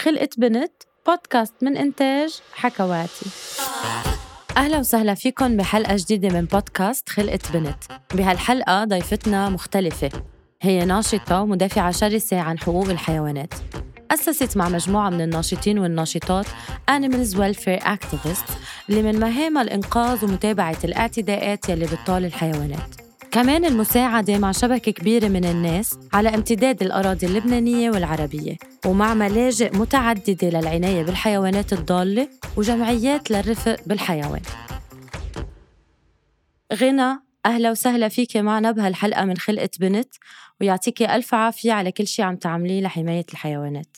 خلقت بنت بودكاست من إنتاج حكواتي. أهلا وسهلا فيكم بحلقة جديدة من بودكاست خلقت بنت. بهالحلقة ضيفتنا مختلفة. هي ناشطة ومدافعة شرسة عن حقوق الحيوانات. أسست مع مجموعة من الناشطين والناشطات Animals Welfare Activists اللي من مهامها الإنقاذ ومتابعة الاعتداءات يلي بتطال الحيوانات. كمان المساعدة مع شبكة كبيرة من الناس على امتداد الأراضي اللبنانية والعربية ومع ملاجئ متعددة للعناية بالحيوانات الضالة وجمعيات للرفق بالحيوان. غنى أهلا وسهلا فيك معنا بهالحلقة من خلقة بنت ويعطيكي ألف عافية على كل شيء عم تعمليه لحماية الحيوانات.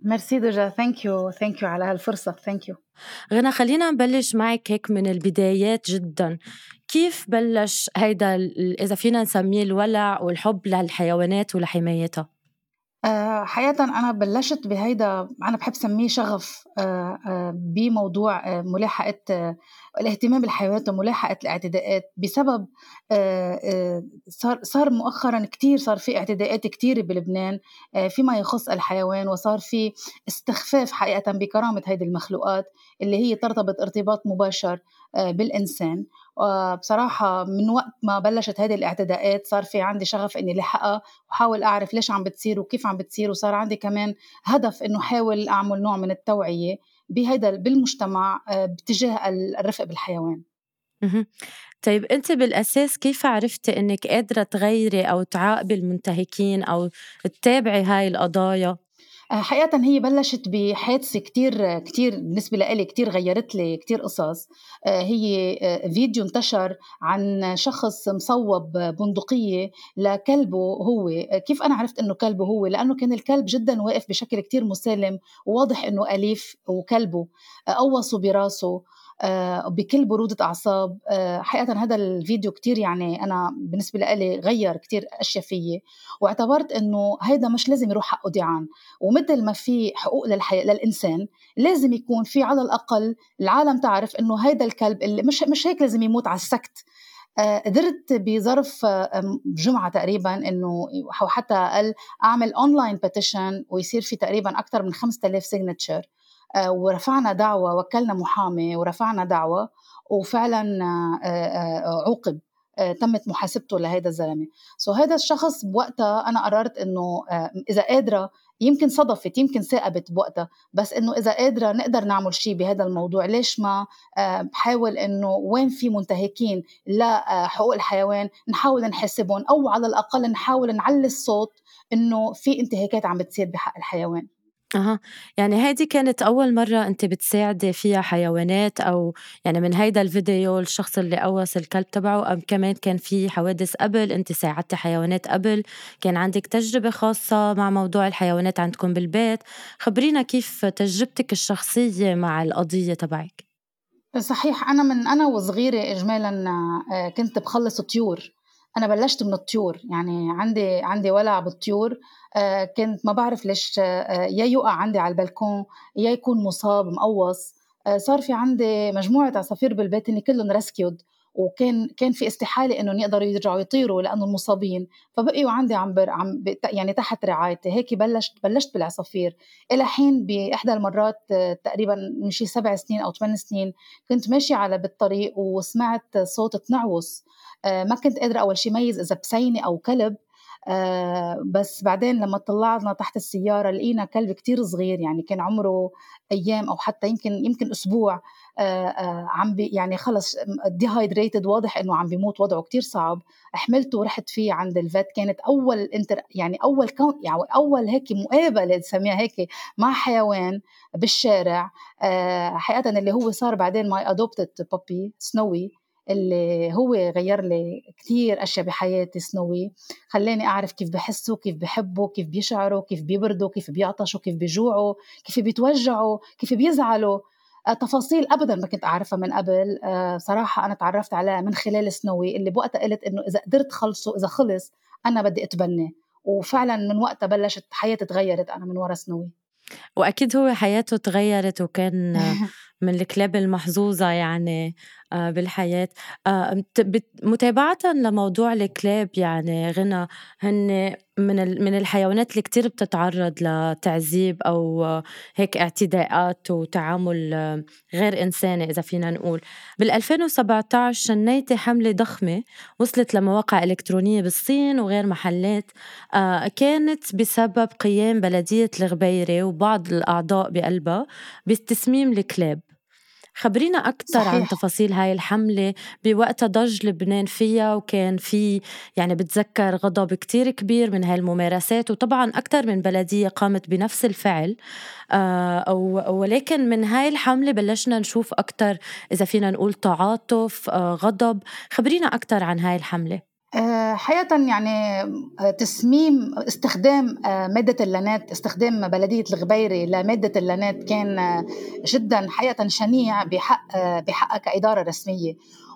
ميرسي دجا thank you thank you على هالفرصة. thank you غنى خلينا نبلش معك هيك من البدايات جدا. كيف بلش هيدا إذا فينا نسميه الولع والحب للحيوانات ولحمايتها؟ أه حقيقة أنا بلشت بهيدا أنا بحب سميه شغف أه أه بموضوع آه، ملاحقة آه، الاهتمام بالحيوانات وملاحقة الاعتداءات بسبب آه، صار صار مؤخرا كتير صار في اعتداءات كتير بلبنان فيما يخص الحيوان وصار في استخفاف حقيقة بكرامة هذه المخلوقات اللي هي ترتبط ارتباط مباشر بالإنسان بصراحة من وقت ما بلشت هذه الاعتداءات صار في عندي شغف إني لحقها وحاول أعرف ليش عم بتصير وكيف عم بتصير وصار عندي كمان هدف إنه حاول أعمل نوع من التوعية بهذا بالمجتمع آه، باتجاه الرفق بالحيوان. طيب أنت بالأساس كيف عرفتي إنك قادرة تغيري أو تعاقبي المنتهكين أو تتابعي هاي القضايا؟ آه، حقيقة هي بلشت بحادثة كتير كتير بالنسبة لي كتير غيرت لي كتير قصص. آه، هي آه، فيديو انتشر عن شخص مصوب بندقية لكلبه هو. كيف أنا عرفت أنه كلبه هو؟ لأنه كان الكلب جدا واقف بشكل كتير مسالم وواضح أنه أليف وكلبه قوصوا براسه آه، بكل برودة أعصاب. آه، حقيقة هذا الفيديو كتير يعني أنا بالنسبة لي غير كتير أشياء فيي واعتبرت إنه هيدا مش لازم يروح حقه ديعان ومثل ما في حقوق للحياة للإنسان لازم يكون في على الأقل العالم تعرف إنه هيدا الكلب اللي مش مش هيك لازم يموت على السكت. آه، قدرت بظرف جمعة تقريبا إنه حتى أقل أعمل online petition ويصير في تقريبا أكثر من 5000 signature آه، ورفعنا دعوة وكلنا محامي ورفعنا دعوة وفعلا آه، آه، عوقب تمت محاسبته لهذا الزلمة. so هذا الشخص بوقتها أنا قررت إنه إذا قادرة يمكن صدفت يمكن ساقبت بوقتها بس إنه إذا قادرة نقدر نعمل شيء بهذا الموضوع. ليش ما بحاول إنه وين في منتهكين لحقوق الحيوان نحاول نحاسبهم أو على الأقل نحاول نعلي الصوت إنه في انتهاكات عم بتصير بحق الحيوان. أها، يعني هيدي كانت أول مرّة أنتِ بتساعدي فيها حيوانات أو يعني من هيدا الفيديو الشخص اللي قوّص الكلب تبعه أم كمان كان في حوادث قبل أنتِ ساعدتِ حيوانات قبل، كان عندِك تجربة خاصة مع موضوع الحيوانات عندكم بالبيت، خبرينا كيف تجربتِك الشخصية مع القضية تبعِك؟ صحيح أنا من أنا وصغيرة إجمالًا آه، كنت بخلّص طيور. أنا بلشت من الطيور يعني عندي عندي ولع بالطيور آه، كنت ما بعرف ليش آه، يا يقع عندي على البلكون يا يكون مصاب مقوص آه، صار في عندي مجموعة عصافير بالبيت إني كلهم ريسكيود وكان كان في استحالة إنهم يقدروا يرجعوا يطيروا لانهم مصابين فبقيوا عندي عم بر عم يعني تحت رعايتي. هيك بلشت بلشت بالعصافير. إلى حين باحدى المرات تقريبا من شي سبع سنين أو ثمان سنين كنت ماشية على بالطريق وسمعت صوت تنعوس. آه، ما كنت قادرة أول شيء ميز إذا بسينة أو كلب. آه بس بعدين لما طلعنا تحت السيارة لقينا كلب كتير صغير يعني كان عمره أيام أو حتى يمكن يمكن أسبوع. عم بي يعني خلص dehydrated واضح إنه عم بيموت وضعه كتير صعب. حملته ورحت فيه عند ال vet. كانت أول inter يعني أول coun يعني أول هيك مقابلة نسميها هيك مع حيوان بالشارع. آه حقيقة اللي هو صار بعدين my adopted puppy Snowy اللي هو غير لي كثير أشياء بحياتي Snowy. خلاني أعرف كيف بحسوا كيف بحبوا كيف بيشعروا كيف بيبردوا كيف بيعطشوا كيف بيجوعوا كيف بيتوجعوا كيف بيزعلوا آه، تفاصيل ابدا ما كنت أعرفها من قبل. آه، صراحة أنا تعرفت عليها من خلال سنوي اللي بوقتها قلت إنه إذا قدرت خلصه إذا خلص أنا بدي اتبنى وفعلا من وقتها بلشت حياتي تغيرت أنا من ورا سنوي. وأكيد هو حياته تغيرت وكان من الكلاب المحظوظة يعني. آه، بالحياة. آه، متابعة لموضوع الكلاب يعني غنى هن من من الحيوانات اللي كتير بتتعرض لتعذيب أو هيك اعتداءات وتعامل غير إنساني إذا فينا نقول. بال 2017 شنيتي حملة ضخمة وصلت لمواقع إلكترونية بالصين وغير محلات. آه، كانت بسبب قيام بلدية الغبيرة وبعض الأعضاء بقلبها بتسميم الكلاب. خبرينا أكثر عن تفاصيل هاي الحملة بوقتها ضج لبنان فيها وكان في يعني بتذكر غضب كتير كبير من هاي الممارسات وطبعا أكثر من بلدية قامت بنفس الفعل. آه ولكن من هاي الحملة بلشنا نشوف أكثر إذا فينا نقول تعاطف آه غضب. خبرينا أكثر عن هاي الحملة. حقيقة يعني آه، تسميم استخدام آه، مادة اللانات استخدام بلدية الغبيري لمادة اللانات كان جدا حقيقة شنيع بحق بحقها كإدارة رسمية.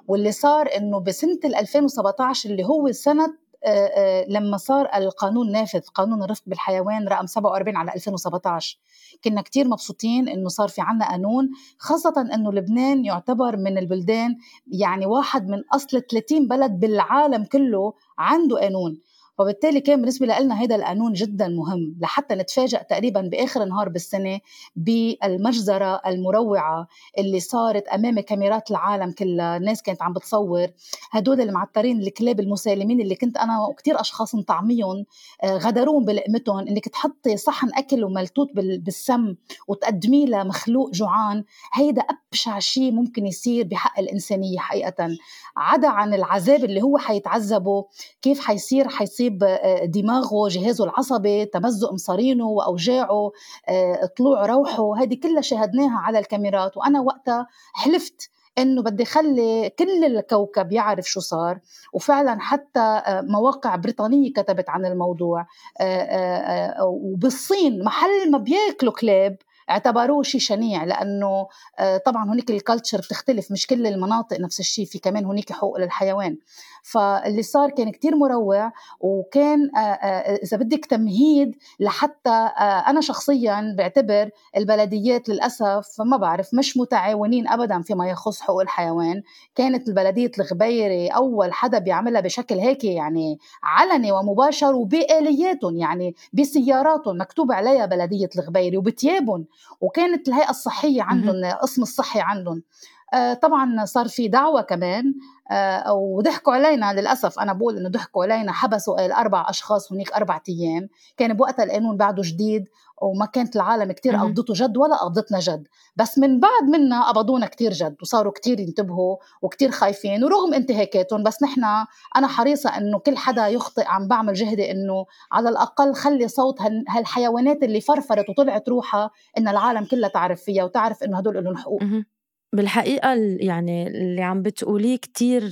واللي صار إنه بسنة 2017 اللي هو سنة لما صار القانون نافذ قانون الرفق بالحيوان رقم 47 على 2017 كنا كتير مبسوطين إنه صار في عنا قانون خاصة إنه لبنان يعتبر من البلدان يعني واحد من أصل 30 بلد بالعالم كله عنده قانون. وبالتالي كان بالنسبة لنا هذا القانون جدا مهم لحتى نتفاجأ تقريبا بآخر نهار بالسنة بالمجزرة المروعة اللي صارت أمام كاميرات العالم كلها الناس كانت عم بتصور. هدول المعترين الكلاب المسالمين اللي كنت أنا وكتير أشخاص مطعميهم آه، غدروهم بلقمتهم إنك تحطي صحن أكل وملتوت بالسم وتقدمي له مخلوق جوعان هيدا أبشع شيء ممكن يصير بحق الإنسانية حقيقة. عدا عن العذاب اللي هو حيتعذبه كيف حيصير؟ حيصير يصيب آه، دماغه جهازه العصبي تمزق مصارينه وأوجاعه آه، طلوع روحه. هذه كلها شاهدناها على الكاميرات. وأنا وقتها حلفت إنه بدي خلي كل الكوكب يعرف شو صار. وفعلا حتى آه، مواقع بريطانية كتبت عن الموضوع. وبالصين محل ما بياكلوا كلاب اعتبروه شيء شنيع لأنه طبعا هناك الكالتشر بتختلف مش كل المناطق نفس الشيء في كمان هناك حقوق للحيوان. فاللي صار كان كتير مروع وكان آه، آه، إذا بدك تمهيد لحتى آه، أنا شخصيا بعتبر البلديات للأسف ما بعرف مش متعاونين ابدا فيما يخص حقوق الحيوان. كانت البلدية الغبيري أول حدا بيعملها بشكل هيك يعني علني ومباشر وبآلياتهم يعني بسياراتهم مكتوب عليها بلدية الغبيري وبتيابهم. وكانت الهيئة الصحية عندهم قسم الصحي عندهم طبعا صار في دعوة كمان آه، وضحكوا علينا للأسف. أنا بقول إنه ضحكوا علينا حبسوا الاربع أشخاص هنيك أربع أيام. كان بوقتها القانون بعده جديد. وما كانت العالم كتير قبضته جد ولا قبضتنا جد. بس من بعد منا قبضونا كتير جد وصاروا كتير ينتبهوا وكتير خايفين ورغم انتهاكاتهم بس نحن أنا حريصة إنه كل حدا يخطئ عم بعمل جهدي إنه على الأقل خلي صوت هالحيوانات اللي فرفرت وطلعت روحها إن العالم كلها تعرف فيها وتعرف إنه هدول لهم حقوق. بالحقيقة يعني اللي عم بتقوليه كتير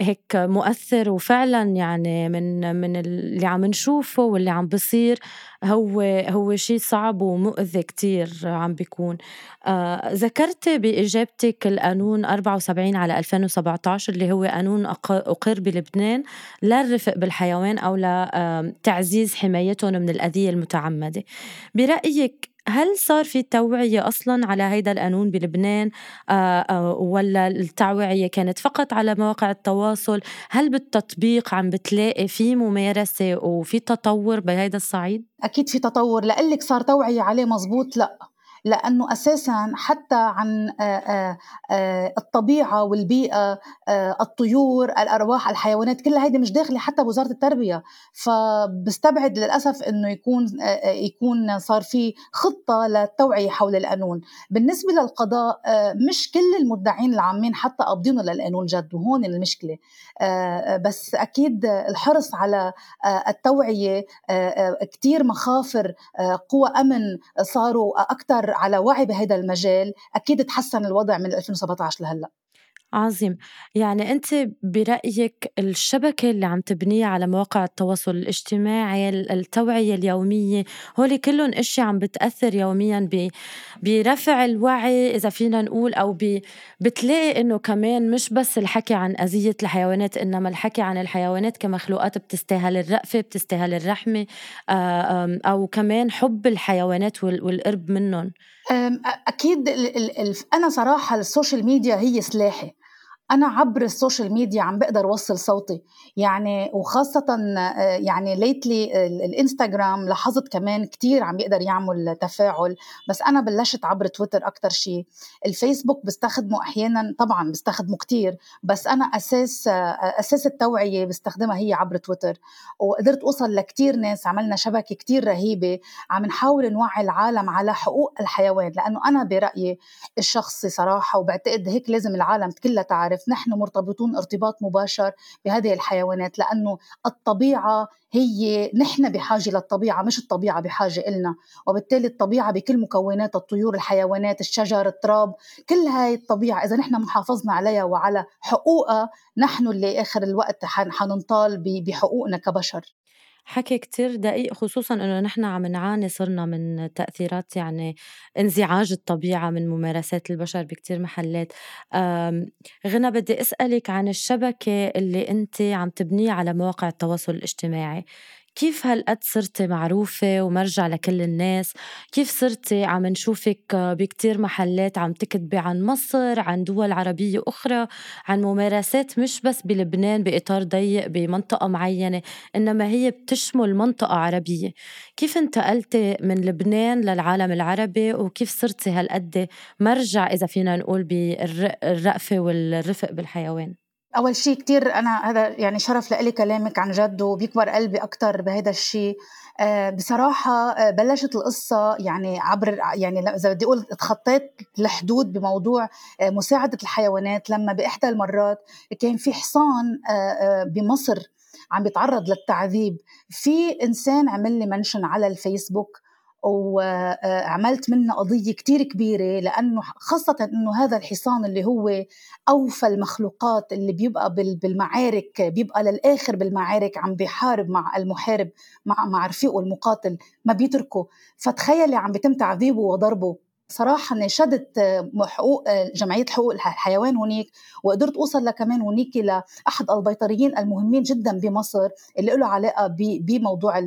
هيك مؤثر وفعلا يعني من من اللي عم نشوفه واللي عم بصير هو هو شيء صعب ومؤذي كتير عم بيكون. آه ذكرتي بإجابتك القانون 74 على 2017 اللي هو قانون أقر بلبنان للرفق بالحيوان أو لتعزيز حمايتهم من الأذية المتعمدة. برأيك هل صار في توعية أصلا على هيدا القانون بلبنان؟ آه، آه، ولا التوعية كانت فقط على مواقع التواصل؟ هل بالتطبيق عم بتلاقي في ممارسة وفي تطور بهيدا الصعيد؟ أكيد في تطور. لقلك صار توعية عليه مزبوط؟ لأ. لأنه أساسا حتى عن الطبيعة والبيئة الطيور الأرواح الحيوانات كلها هيدي مش داخلة حتى بوزارة التربية. فبستبعد للأسف إنه يكون يكون صار في خطة للتوعية حول القانون. بالنسبة للقضاء مش كل المدعين العامين حتى قابضينه للقانون جد وهون المشكلة. بس أكيد الحرص على التوعية كثير مخافر قوى أمن صاروا أكثر على وعي بهذا المجال أكيد تحسن الوضع من 2017 لهلأ. عظيم. يعني أنت برأيك الشبكة اللي عم تبنيها على مواقع التواصل الاجتماعي التوعية اليومية هول كلهم أشياء عم بتأثر يوميا برفع الوعي إذا فينا نقول أو بتلاقي إنه كمان مش بس الحكي عن أذية الحيوانات إنما الحكي عن الحيوانات كمخلوقات بتستاهل الرأفة بتستاهل الرحمة أو كمان حب الحيوانات والقرب منهم. أكيد أنا صراحة ال social media هي سلاحي. أنا عبر ال social media عم بقدر وصل صوتي. يعني وخاصة آه، يعني lately الإنستغرام لاحظت كمان كتير عم بيقدر يعمل تفاعل بس أنا بلشت عبر تويتر أكتر شيء. الفيسبوك بستخدمه أحيانا طبعا بستخدمه كتير بس أنا أساس آه، أساس التوعية بستخدمها هي عبر تويتر. وقدرت أوصل لكتير ناس عملنا شبكة كتير رهيبة عم نحاول نوعي العالم على حقوق الحيوان لأنه أنا برأيي الشخصي صراحة وبعتقد هيك لازم العالم كلها تعرف نعرف نحن مرتبطون ارتباط مباشر بهذه الحيوانات لأنه الطبيعة هي نحن بحاجة للطبيعة مش الطبيعة بحاجة إلنا. وبالتالي الطبيعة بكل مكونات الطيور الحيوانات الشجر التراب كل هاي الطبيعة إذا نحن محافظنا عليها وعلى حقوقها نحن اللي آخر الوقت حننطال بحقوقنا كبشر. حكي كتير دقيق خصوصا إنه نحن عم نعاني صرنا من تأثيرات يعني انزعاج الطبيعة من ممارسات البشر بكتير محلات. غنى بدي أسألك عن الشبكة اللي أنت عم تبنيها على مواقع التواصل الاجتماعي. كيف هالقد صرتي معروفة ومرجع لكل الناس؟ كيف صرتي عم نشوفك بكتير محلات عم تكتبي عن مصر عن دول عربية أخرى عن ممارسات مش بس بلبنان بإطار ضيق بمنطقة معينة إنما هي بتشمل منطقة عربية. كيف انتقلتي من لبنان للعالم العربي وكيف صرتي هالقد مرجع إذا فينا نقول بالرأفة والرفق بالحيوان؟ أول شيء كثير أنا هذا يعني شرف لإلي كلامك عن جد وبيكبر قلبي أكثر بهذا الشيء آه، بصراحة آه، بلشت القصة يعني عبر يعني إذا بدي أقول تخطيت الحدود بموضوع آه، مساعدة الحيوانات. لما بإحدى المرات كان في حصان بمصر عم بيتعرض للتعذيب في إنسان عمل لي منشن على الفيسبوك وعملت منه قضية كتير كبيرة لأنه خاصة أنه هذا الحصان اللي هو أوفى المخلوقات اللي بيبقى بالمعارك بيبقى للآخر بالمعارك عم بيحارب مع المحارب مع مع رفيقه المقاتل ما بيتركه. فتخيلي عم بيتم تعذيبه وضربه. صراحة ناشدت حقوق جمعية حقوق الحيوان هناك وقدرت أوصل لكمان هناك لاحد البيطريين المهمين جدا بمصر اللي له علاقة بموضوع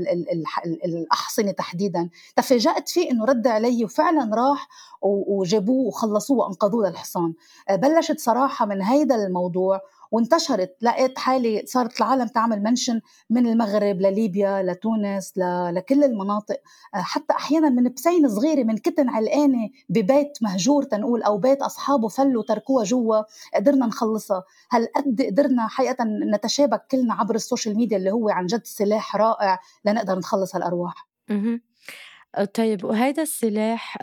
الأحصنة تحديدا. تفاجأت فيه إنه رد علي وفعلا راح وجابوه وخلصوه وأنقذوه للحصان. بلشت صراحة من هيدا الموضوع وانتشرت لقيت حالي صارت العالم تعمل mention من المغرب لليبيا لتونس لكل المناطق. آه، حتى أحيانا من بسينة صغيرة من kitten علقانة ببيت مهجور تنقول أو بيت أصحابه فلوا تركوها جوا قدرنا نخلصها. هل قد قدرنا حقيقة نتشابك كلنا عبر ال social media اللي هو عن جد سلاح رائع لنقدر نخلص هالأرواح؟ آه، طيب وهيدا السلاح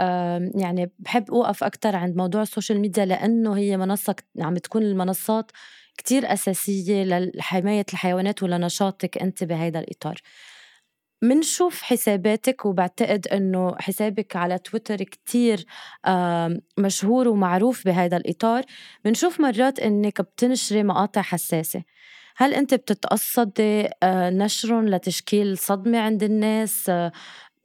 يعني بحب أوقف أكثر عند موضوع ال social media لأنه هي منصة عم تكون المنصات كتير أساسية لحماية الحيوانات ولنشاطك أنت بهيدا الإطار. منشوف حساباتك وبعتقد إنه حسابك على تويتر كتير مشهور ومعروف بهذا الإطار. بنشوف مرات إنك بتنشري مقاطع حساسة. هل أنت بتتقصدي آه، نشرهم لتشكيل صدمة عند الناس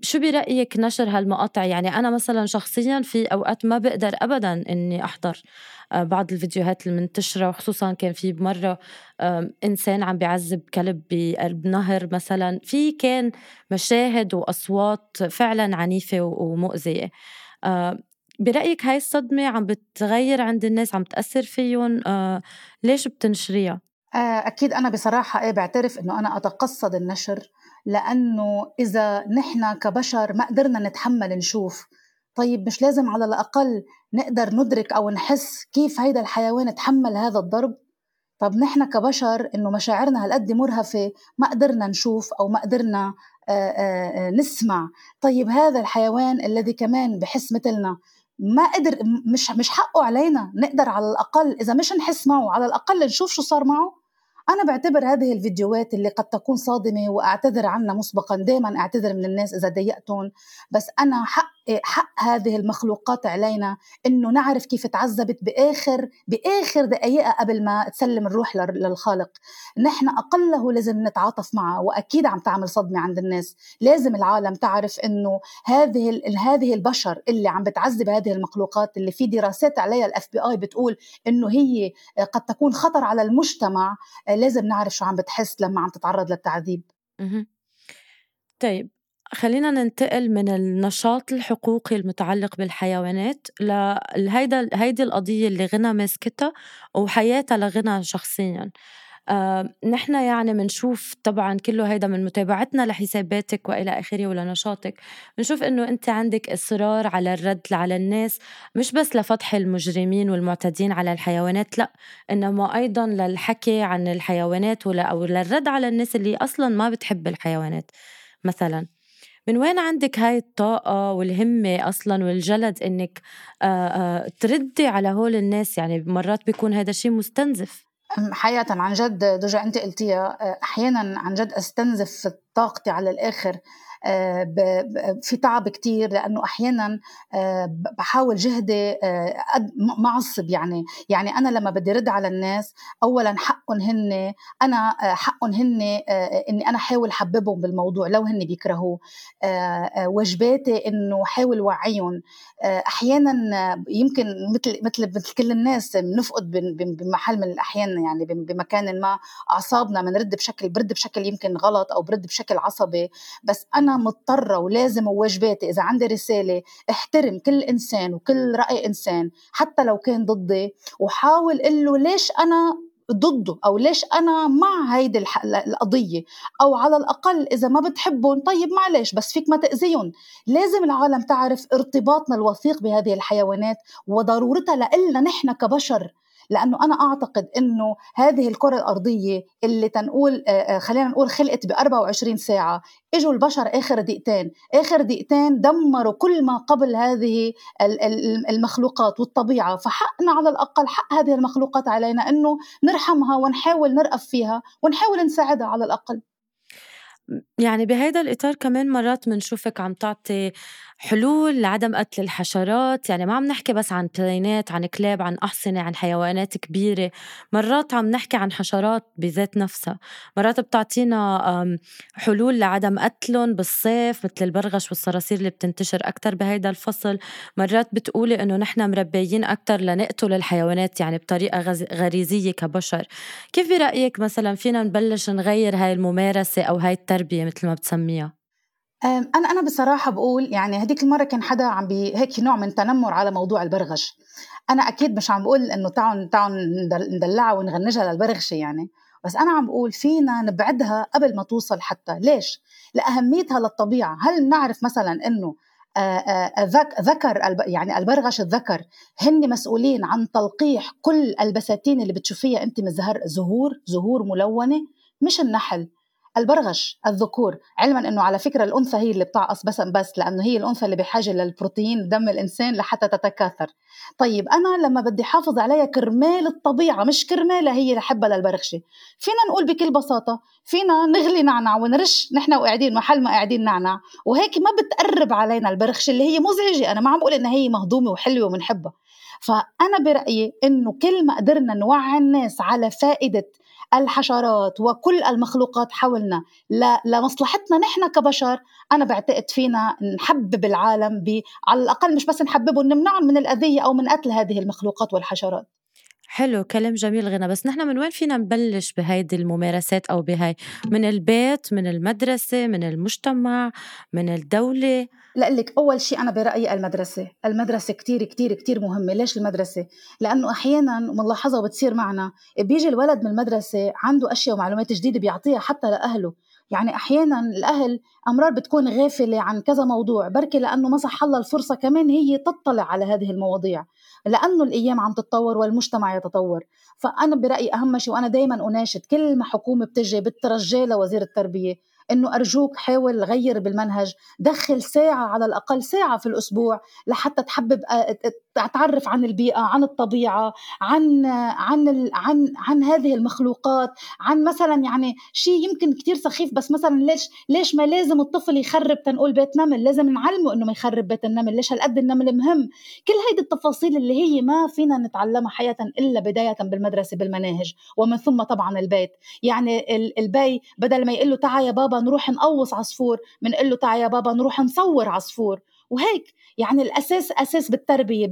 شو برأيك نشر هالمقاطع؟ يعني أنا مثلا شخصيا في أوقات ما بقدر أبدا إني أحضر آه، بعض الفيديوهات المنتشرة وخصوصا كان في مرة إنسان عم بيعذب كلب بقلب نهر مثلا في كان مشاهد وأصوات فعلا عنيفة ومؤذية. آه، برأيك هاي الصدمة عم بتغير عند الناس عم تأثر فيهم؟ آه، ليش بتنشريها؟ أكيد أنا بصراحة إيه بعترف إنه أنا أتقصد النشر لأنه إذا نحن كبشر ما قدرنا نتحمل نشوف. طيب مش لازم على الأقل نقدر ندرك أو نحس كيف هيدا الحيوان تحمل هذا الضرب؟ طب نحن كبشر إنه مشاعرنا هالقد مرهفة ما قدرنا نشوف أو ما قدرنا نسمع. طيب هذا الحيوان الذي كمان بحس مثلنا ما قدر مش مش حقه علينا نقدر على الأقل إذا مش نحس معه على الأقل نشوف شو صار معه؟ أنا بعتبر هذه الفيديوهات اللي قد تكون صادمة وأعتذر عنها مسبقا دائما أعتذر من الناس إذا ضايقتهم بس أنا حق حق هذه المخلوقات علينا إنه نعرف كيف تعذبت بآخر بآخر دقائقها قبل ما تسلم الروح للخالق. نحن أقله لازم نتعاطف معها وأكيد عم تعمل صدمة عند الناس. لازم العالم تعرف إنه هذه هذه البشر اللي عم بتعذب هذه المخلوقات اللي في دراسات عليها الاف بي اي بتقول إنه هي قد تكون خطر على المجتمع لازم نعرف شو عم بتحس لما عم تتعرض للتعذيب. طيب. خلينا ننتقل من النشاط الحقوقي المتعلق بالحيوانات لهيدا هيدي القضية اللي غنى ماسكتها وحياتها لغنى شخصيا. آه، نحن يعني بنشوف طبعا كله هيدا من متابعتنا لحساباتك وإلى آخره ولنشاطك. بنشوف إنه أنت عندك إصرار على الرد على الناس مش بس لفتح المجرمين والمعتدين على الحيوانات لا إنما أيضا للحكي عن الحيوانات ولا أو للرد على الناس اللي أصلا ما بتحب الحيوانات. مثلا من وين عندك هاي الطاقة والهمة أصلا والجلد إنك تردي على هول الناس؟ يعني مرات بيكون هذا شيء مستنزف. حقيقة عن جد دجا أنت قلتيها أحيانا عن جد أستنزف طاقتي على الآخر. آه، في تعب كتير لأنه أحيانا آه، بحاول جهدي آه، معصب يعني. يعني أنا لما بدي رد على الناس اولا حقهم هن أنا حقهم هن إني أنا حاول حببهم بالموضوع لو هن بيكرهوه. واجباتي إنه حاول وعيهم. أحيانا يمكن مثل مثل مثل كل الناس بنفقد بمحل من الأحيان يعني بمكان ما أعصابنا بنرد بشكل برد بشكل يمكن غلط أو برد بشكل عصبي. بس أنا مضطرة ولازم وواجباتي إذا عندي رسالة احترم كل إنسان وكل رأي إنسان حتى لو كان ضدي. وحاول قل له ليش أنا ضده؟ أو ليش أنا مع هيدي القضية؟ أو على الأقل إذا ما بتحبهم طيب معلش بس فيك ما تأذيهم. لازم العالم تعرف ارتباطنا الوثيق بهذه الحيوانات وضرورتها لنا نحن كبشر. لأنه أنا أعتقد إنه هذه الكرة الأرضية اللي تنقول خلينا نقول خلقت ب 24 ساعة إجوا البشر آخر دقيقتين آخر دقيقتين دمروا كل ما قبل هذه المخلوقات والطبيعة فحقنا على الأقل حق هذه المخلوقات علينا إنه نرحمها ونحاول نرأف فيها ونحاول نساعدها على الأقل. يعني بهيدا الإطار كمان مرات بنشوفك عم تعطي حلول لعدم قتل الحشرات يعني ما عم نحكي بس عن بلينات عن كلاب عن أحصنة عن حيوانات كبيرة مرات عم نحكي عن حشرات بذات نفسها. مرات بتعطينا حلول لعدم قتلهم بالصيف مثل البرغش والصراصير اللي بتنتشر أكتر بهيدا الفصل. مرات بتقولي إنه نحن مربيين أكتر لنقتل الحيوانات يعني بطريقة غريزية كبشر. كيف برأيك مثلا فينا نبلش نغير هاي الممارسة أو هاي التربية مثل ما بتسميها؟ أنا أنا بصراحة بقول يعني هديك المرة كان حدا عم بي هيك نوع من تنمر على موضوع البرغش. أنا أكيد مش عم بقول إنه تعالوا تعالوا ندلعها ونغنجها للبرغشة يعني. بس أنا عم بقول فينا نبعدها قبل ما توصل حتى. ليش؟ لأهميتها للطبيعة. هل نعرف مثلا إنه ذكر يعني البرغش الذكر هن مسؤولين عن تلقيح كل البساتين اللي بتشوفيها أنت من زهر زهور زهور ملونة مش النحل. البرغش الذكور علما إنه على فكرة الأنثى هي اللي بتعقص بس بس لأنه هي الأنثى اللي بحاجة للبروتين بدم الإنسان لحتى تتكاثر. طيب أنا لما بدي حافظ عليها كرمال الطبيعة مش كرمالها هي لحبها للبرغشة. فينا نقول بكل بساطة فينا نغلي نعنع ونرش نحن وقاعدين محل ما قاعدين نعنع وهيك ما بتقرب علينا البرغشة اللي هي مزعجة. أنا ما عم بقول إنها هي مهضومة وحلوة وبنحبها فأنا برأيي إنه كل ما قدرنا نوعي الناس على فائدة الحشرات وكل المخلوقات حولنا لمصلحتنا نحن كبشر أنا بعتقد فينا نحبب العالم على الأقل مش بس نحببهم نمنعهم من الأذية أو من قتل هذه المخلوقات والحشرات. حلو كلام جميل غنى. بس نحن من وين فينا نبلش بهيدي الممارسات أو بهاي؟ من البيت من المدرسة من المجتمع من الدولة؟ لك أول شيء أنا برأيي المدرسة. المدرسة كتير كتير كتير مهمة. ليش المدرسة؟ لأنه أحيانا ملاحظة وبتصير معنا بيجي الولد من المدرسة عنده أشياء ومعلومات جديدة بيعطيها حتى لأهله. يعني أحيانا الأهل أمرار بتكون غافلة عن كذا موضوع بركي لأنه ما صح الله الفرصة كمان هي تطلع على هذه المواضيع لأنه الأيام عم تتطور والمجتمع يتطور. فأنا برأيي أهم شيء وأنا دائما أناشد كل ما حكومة بتجي بترجى لوزير التربية إنه أرجوك حاول غير بالمنهج دخل ساعة على الأقل ساعة في الأسبوع لحتى تحبب اتعرف عن البيئة عن الطبيعة عن عن عن عن هذه المخلوقات عن مثلا يعني شيء يمكن كتير سخيف بس مثلا ليش ليش ما لازم الطفل يخرب تنقول بيت نمل؟ لازم نعلمه إنه ما يخرب بيت النمل. ليش هالقد النمل مهم؟ كل هيدي التفاصيل اللي هي ما فينا نتعلمها حياة إلا بداية بالمدرسة بالمناهج ومن ثم طبعا البيت. يعني البي بدل ما يقول له تعا يا بابا نروح نقوص عصفور بنقول له تعا يا بابا نروح نصور عصفور. وهيك يعني الأساس أساس بالتربية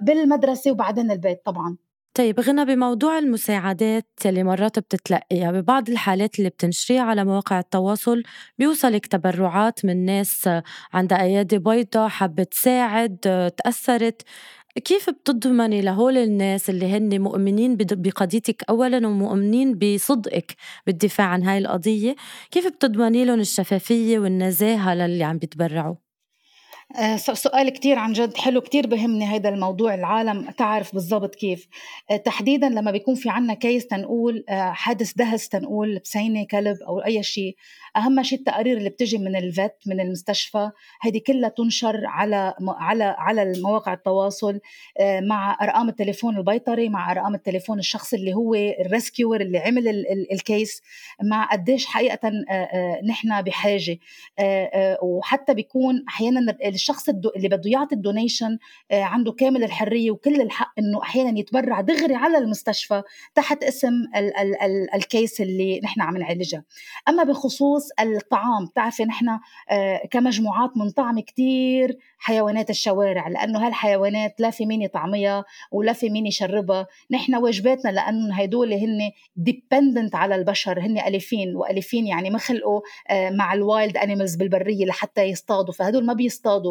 بالمدرسة وبعدين البيت طبعا. طيب غنى بموضوع المساعدات اللي مرات بتتلقيها ببعض الحالات اللي بتنشريها على مواقع التواصل بيوصلك تبرعات من ناس عندها أيادي بيضاء حابة تساعد تأثرت. كيف بتضمني لهول الناس اللي هن مؤمنين بقضيتك اولا ومؤمنين بصدقك بالدفاع عن هاي القضية؟ كيف بتضمني لهم الشفافية والنزاهة للي عم بيتبرعوا؟ سؤال كتير عن جد حلو كتير بهمني هذا الموضوع العالم تعرف بالضبط كيف. آه، تحديدا لما بيكون في عنا case تنقول آه، حادث دهس تنقول بسينة كلب أو أي شيء أهم شيء التقارير اللي بتجي من ال vet من المستشفى هذه كلها تنشر على على على مواقع التواصل مع أرقام التليفون البيطري مع أرقام التليفون الشخص اللي هو ال rescuer اللي عمل ال case مع قديش حقيقة نحن بحاجة. وحتى بيكون أحيانا الشخص اللي بده يعطي ال donation آه، عنده كامل الحرية وكل الحق إنه أحيانا يتبرع دغري على المستشفى تحت اسم ال ال ال ال case اللي نحن عم نعالجها. أما بخصوص الطعام بتعرفي نحن آه، كمجموعات منطعمه كثير حيوانات الشوارع لأنه هالحيوانات لا في مين يطعميها ولا في مين يشربها. نحن واجباتنا لأنه هدول هن dependent على البشر هن أليفين وأليفين يعني ما خلقوا آه، مع ال wild animals بالبرية لحتى يصطادوا. فهدول ما بيصطادوا.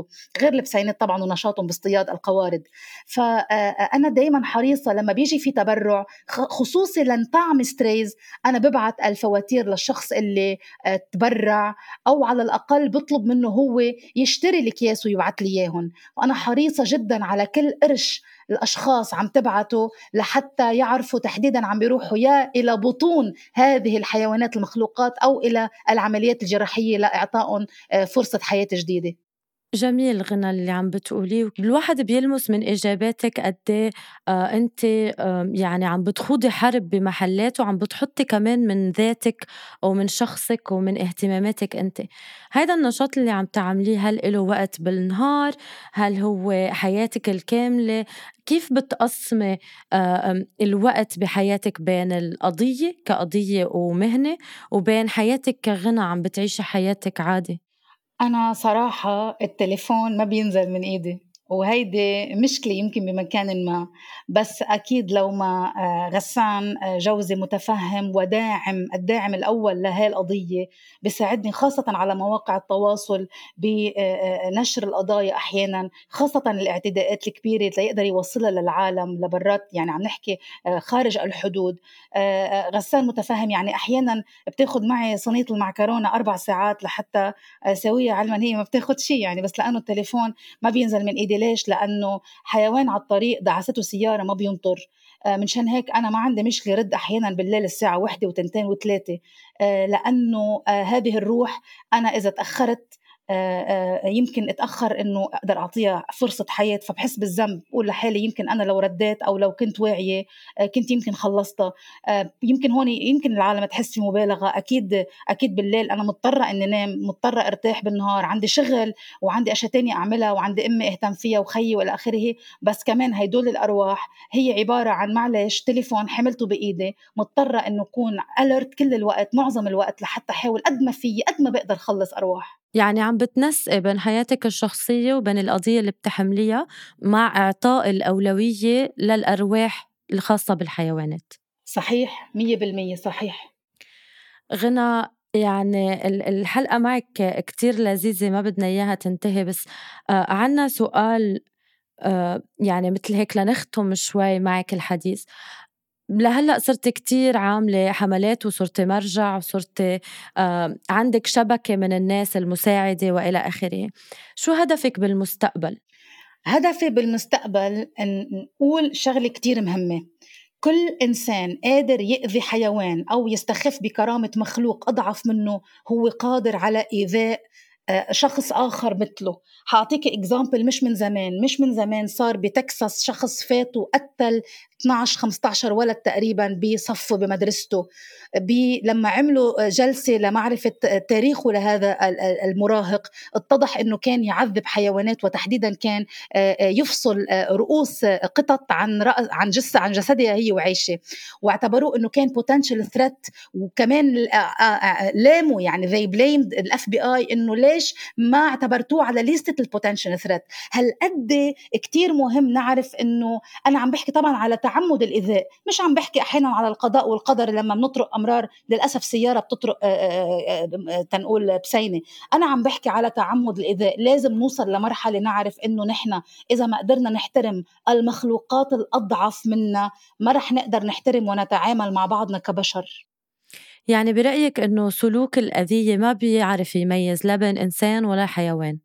غير البسينات طبعا ونشاطهم باصطياد القوارض. فانا دائما حريصة لما بيجي في تبرع خصوصي لنطعم strays أنا ببعت الفواتير للشخص اللي آه، تبرع أو على الأقل بطلب منه هو يشتري الأكياس ويبعث لي اياهم وأنا حريصة جدا على كل قرش الأشخاص عم تبعته لحتى يعرفوا تحديدا عم بيروحوا يا إلى بطون هذه الحيوانات المخلوقات أو إلى العمليات الجراحية لإعطائهم آه، فرصة حياة جديدة. جميل غنى اللي عم بتقوليه الواحد بيلمس من إجاباتك قد إيه، آه آه يعني عم بتخوضي حرب بمحلات وعم بتحطي كمان من ذاتك ومن شخصك ومن اهتماماتك أنت. هذا النشاط اللي عم تعمليه هل له وقت بالنهار؟ هل هو حياتك الكاملة؟ كيف بتقسمي آه الوقت بحياتك بين القضية كقضية ومهنة وبين حياتك كغنى عم بتعيشي حياتك عادي؟ أنا صراحة التليفون ما بينزل من إيدي. وهيدي مشكلة يمكن بمكان ما. بس أكيد لو ما آه، غسان آه، جوزي متفهم وداعم الداعم الأول لهي القضية بيساعدني خاصة على مواقع التواصل بنشر القضايا أحيانا خاصة الاعتداءات الكبيرة ليقدر يوصلها للعالم لبرات يعني عم نحكي آه، خارج الحدود. غسان متفهم يعني أحيانا بتاخد معي صينية المعكرونة أربع ساعات لحتى سويها علما هي ما بتاخد شيء يعني بس لأنه التليفون ما بينزل من إيدي ليش؟ لأنه حيوان على الطريق دعسته سيارة ما بينطر آه، منشان هيك أنا ما عندي مشكلة رد أحيانا بالليل الساعة واحدة وتنتين وثلاثة آه، لأنه آه، هذه الروح تأخرت آه، آه، يمكن اتأخر إنه أقدر أعطيها فرصة حياة فبحس بالذنب بقول لحالي يمكن أنا لو رديت أو لو كنت واعية آه، كنت يمكن خلصتها. يمكن هون يمكن العالم تحس في مبالغة. أكيد أكيد بالليل أنا مضطرة إني نام مضطرة أرتاح بالنهار. عندي شغل وعندي أشياء تانية أعملها وعندي أمي أهتم فيها وخيي والى آخره. بس كمان هيدول الأرواح هي عبارة عن معلش تليفون حملته بإيدي. مضطرة إنه أكون الرت كل الوقت معظم الوقت لحتى أحاول قد ما في قد ما بقدر خلص أرواح. يعني عم بتنسقي بين حياتك الشخصية وبين القضية اللي بتحمليها مع إعطاء الأولوية للأرواح الخاصة بالحيوانات. صحيح مية بالمية صحيح. غنى يعني الحلقة معك كتير لذيذة ما بدنا إياها تنتهي بس آه، عنا سؤال آه، يعني مثل هيك لنختم شوي معك الحديث. لهلأ صرت كتير عاملة حملات وصرت مرجع وصرت آه عندك شبكة من الناس المساعدة وإلى آخره شو هدفك بالمستقبل؟ هدفي بالمستقبل أن نقول شغلة كتير مهمة كل إنسان قادر يأذي حيوان أو يستخف بكرامة مخلوق أضعف منه هو قادر على إيذاء آه، شخص آخر مثله. حأعطيك اكزامبل مش من زمان. مش من زمان صار بتكساس شخص فات وقتل 12 15 ولد تقريبا بصفه بمدرسته. بي لما عملوا جلسة لمعرفة تاريخه لهذا المراهق اتضح إنه كان يعذب حيوانات وتحديدا كان آه، آه، يفصل رؤوس قطط عن عن جثه عن جسدها هي وعايشه واعتبروه إنه كان potential threat وكمان لاموا يعني they blamed ال FBI إنه ليش ما اعتبرتوه على ليستة ال potential threat هالقد كتير مهم نعرف إنه أنا عم بحكي طبعا على تعمد الإيذاء مش عم بحكي أحيانا على القضاء والقدر لما بنطرق أمرار للأسف سيارة بتطرق تنقول بسينة. أنا عم بحكي على تعمد الإيذاء لازم نوصل لمرحلة نعرف إنه نحن إذا ما قدرنا نحترم المخلوقات الأضعف منا ما رح نقدر نحترم ونتعامل مع بعضنا كبشر. يعني برأيك إنه سلوك الأذية ما بيعرف يميز لا بين إنسان ولا حيوان؟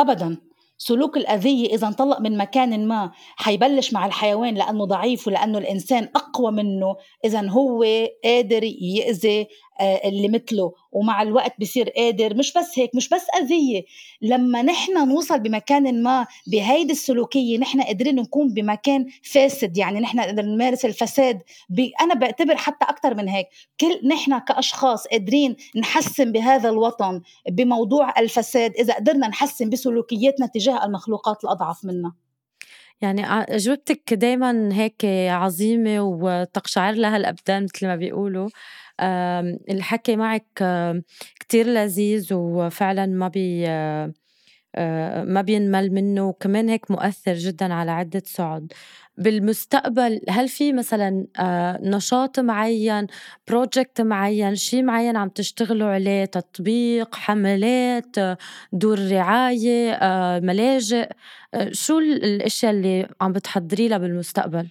أبدا. سلوك الأذية إذا انطلق من مكان ما حيبلش مع الحيوان لأنه ضعيف ولأنه الإنسان أقوى منه إذا هو قادر يأذي اللي مثله ومع الوقت بصير قادر. مش بس هيك مش بس أذية. لما نحن نوصل بمكان ما بهيدي السلوكية نحن قادرين نكون بمكان فاسد. يعني نحن نقدر نمارس الفساد أنا بعتبر حتى أكثر من هيك. كل نحن كأشخاص قادرين نحسن بهذا الوطن بموضوع الفساد إذا قدرنا نحسن بسلوكياتنا تجاه المخلوقات الأضعف منا. يعني أجوبتك دايما هيك عظيمة وتقشعر لها الأبدان مثل ما بيقولوا. الحكي معك كتير لذيذ وفعلا ما بي ما بينمل منه وكمان هيك مؤثر جدا على عدة صعد بالمستقبل هل في مثلا نشاط معين بروجكت معين شيء معين عم تشتغلوا عليه؟ تطبيق حملات دور رعاية ملاجئ؟ شو الأشياء اللي عم بتحضري لها بالمستقبل؟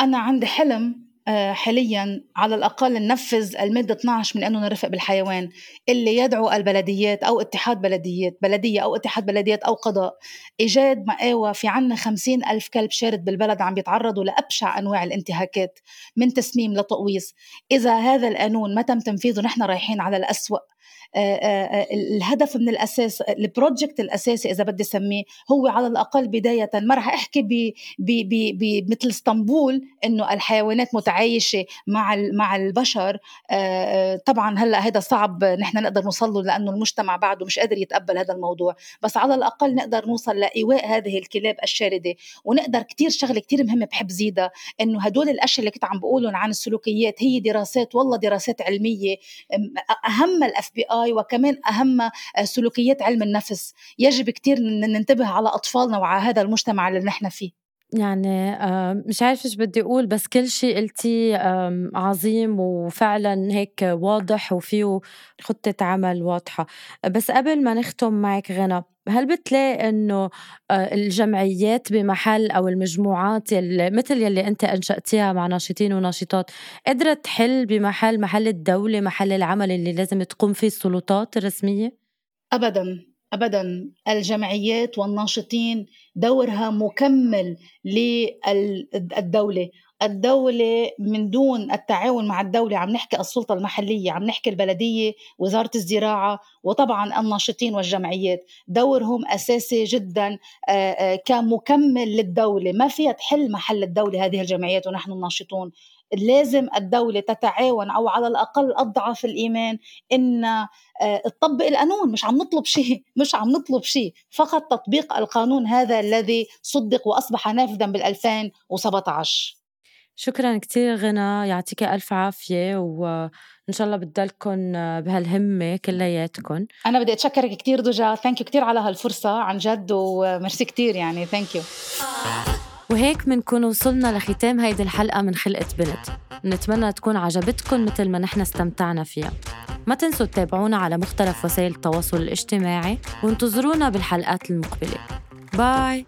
أنا عندي حلم حاليا على الأقل ننفذ المادة 12 من أنه نرفق بالحيوان اللي يدعو البلديات أو اتحاد بلديات بلدية أو اتحاد بلديات أو قضاء. إيجاد مقاوى في عنا خمسين ألف كلب شارد بالبلد عم بيتعرضوا لأبشع أنواع الانتهاكات من تسميم لتقويص. إذا هذا القانون ما تم تنفيذه نحن رايحين على الأسوأ. آه، آه، آه، الهدف من الأساس البروجكت الأساسي إذا بدي سميه هو على الأقل بداية ما راح أحكي بمثل إسطنبول إنه الحيوانات متعايشة مع مع البشر طبعا هلأ هذا صعب نحن نقدر نوصل له لأنه المجتمع بعده مش قادر يتقبل هذا الموضوع بس على الأقل نقدر نوصل لإيواء هذه الكلاب الشاردة ونقدر كتير شغلة كتير مهمة بحب زيدها إنه هدول الأشياء اللي كنت عم بقولهم عن السلوكيات هي دراسات والله دراسات علمية أهم الاف بي اي وكمان أهم آه، سلوكيات علم النفس. يجب كثير ننتبه على أطفالنا وعلى هذا المجتمع اللي نحن فيه. يعني آه، مش عارفة إيش بدي أقول بس كل شيء قلتيه عظيم وفعلا هيك واضح وفيه خطة عمل واضحة. بس قبل ما نختم معك غنى هل بتلاقي إنه آه، الجمعيات بمحل أو المجموعات يلي مثل يلي أنت أنشأتيها مع ناشطين وناشطات قدرت تحل بمحل محل الدولة محل العمل اللي لازم تقوم فيه السلطات الرسمية؟ ابدا. ابدا الجمعيات والناشطين دورها مكمل للدوله الدولة. من دون التعاون مع الدولة عم نحكي السلطة المحلية عم نحكي البلدية وزارة الزراعة وطبعا الناشطين والجمعيات. دورهم أساسي جدا كمكمل للدولة. ما فيها تحل محل الدولة هذه الجمعيات ونحن الناشطون. لازم الدولة تتعاون أو على الأقل أضعف الإيمان إن تطبق القانون مش عم نطلب شيء مش عم نطلب شيء. فقط تطبيق القانون هذا الذي صدق وأصبح نافذا بال 2017 شكرا كتير غنى يعطيك ألف عافية وإن شاء الله بتضلكم بهالهمة كلياتكم أنا بدي أتشكرك كتير دجا thank you كتير على هالفرصة عن جد وميرسي كتير يعني thank you وهيك بنكون وصلنا لختام هيدي الحلقة من خلقة بنت نتمنى تكون عجبتكم مثل ما نحن استمتعنا فيها. ما تنسوا تتابعونا على مختلف وسائل التواصل الاجتماعي وانتظرونا بالحلقات المقبلة. bye